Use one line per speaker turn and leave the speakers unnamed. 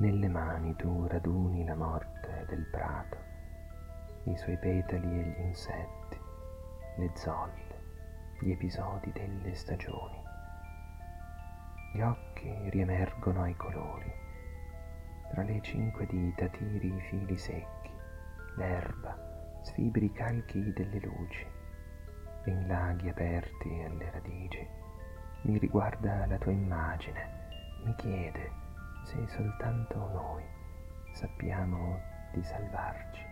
Nelle mani tu raduni la morte del prato, i suoi petali e gli insetti, le zolle, gli episodi delle stagioni. Gli occhi riemergono ai colori, tra le cinque dita tiri i fili secchi, l'erba sfibri i calchi delle luci, in laghi aperti alle radici mi riguarda la tua immagine, mi chiede se soltanto noi sappiamo di salvarci.